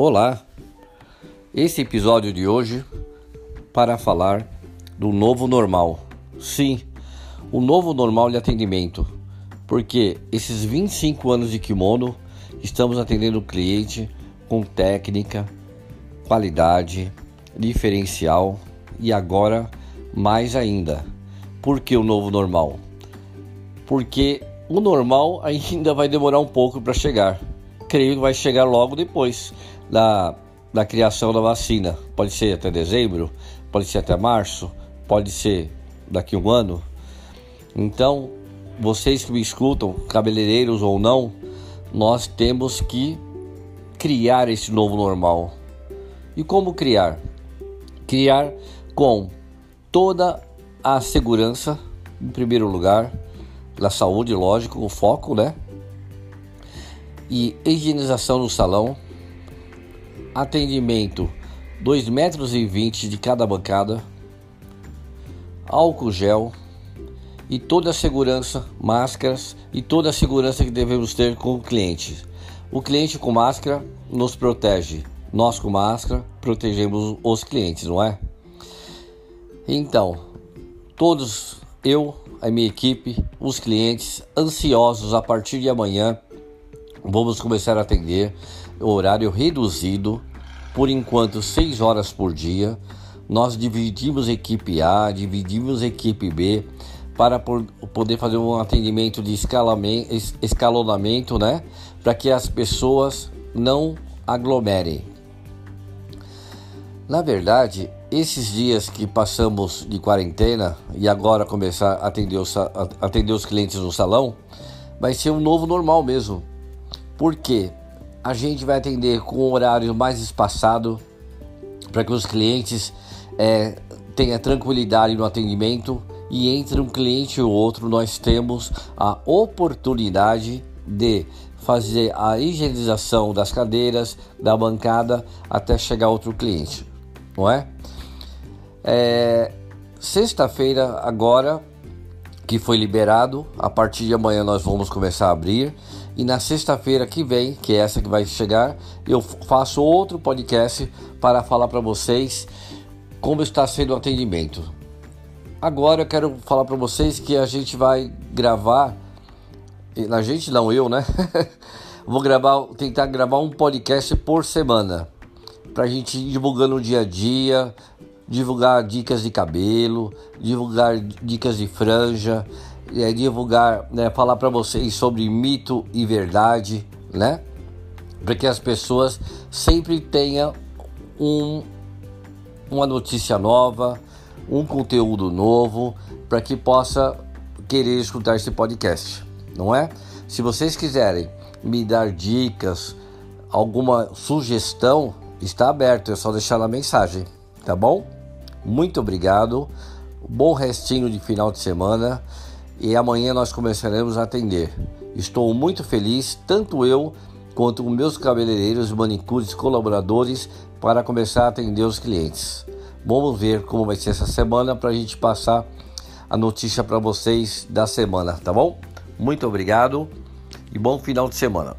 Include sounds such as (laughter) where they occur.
Olá, esse episódio de hoje para falar do novo normal. Sim, o novo normal de atendimento, porque esses 25 anos de kimono estamos atendendo o cliente com técnica, qualidade, diferencial e agora mais ainda. Por que o novo normal? Porque o normal (laughs) ainda vai demorar um pouco para chegar. Creio que vai chegar logo depois da, da criação da vacina. Pode ser até dezembro, pode ser até março, pode ser daqui a um ano. Então, vocês que me escutam, cabeleireiros ou não, nós temos que criar esse novo normal. E como criar? Criar com toda a segurança, em primeiro lugar, da saúde, lógico, o foco, né? E higienização no salão, atendimento 2 metros e 20 de cada bancada, álcool gel e toda a segurança, máscaras e toda a segurança que devemos ter com o cliente. O cliente com máscara nos protege, nós com máscara protegemos os clientes, não é? Então, todos eu, a minha equipe, os clientes ansiosos a partir de amanhã vamos começar a atender horário reduzido por enquanto 6 horas por dia. Nós dividimos equipe A, dividimos equipe B para poder fazer um atendimento de escalonamento, né? Para que as pessoas não aglomerem. Na verdade, esses dias que passamos de quarentena e agora começar a atender os, atender os clientes no salão, vai ser um novo normal mesmo. Por quê? A gente vai atender com um horário mais espaçado para que os clientes é, tenham tranquilidade no atendimento e entre um cliente ou outro nós temos a oportunidade de fazer a higienização das cadeiras, da bancada até chegar outro cliente, não é? é Sexta-feira agora que foi liberado, a partir de amanhã nós vamos começar a abrir e na sexta-feira que vem, que é essa que vai chegar, eu faço outro podcast para falar para vocês como está sendo o atendimento. Agora eu quero falar para vocês que a gente vai gravar, a gente não eu, né? (laughs) Vou gravar, tentar gravar um podcast por semana para a gente ir divulgando o dia a dia, divulgar dicas de cabelo, divulgar dicas de franja, é, divulgar, né, falar para vocês sobre mito e verdade, né? Para que as pessoas sempre tenham um, uma notícia nova, um conteúdo novo, para que possa querer escutar esse podcast, não é? Se vocês quiserem me dar dicas, alguma sugestão, está aberto, é só deixar na mensagem, tá bom? Muito obrigado, bom restinho de final de semana e amanhã nós começaremos a atender. Estou muito feliz, tanto eu quanto os meus cabeleireiros, manicures, colaboradores, para começar a atender os clientes. Vamos ver como vai ser essa semana para a gente passar a notícia para vocês da semana, tá bom? Muito obrigado e bom final de semana.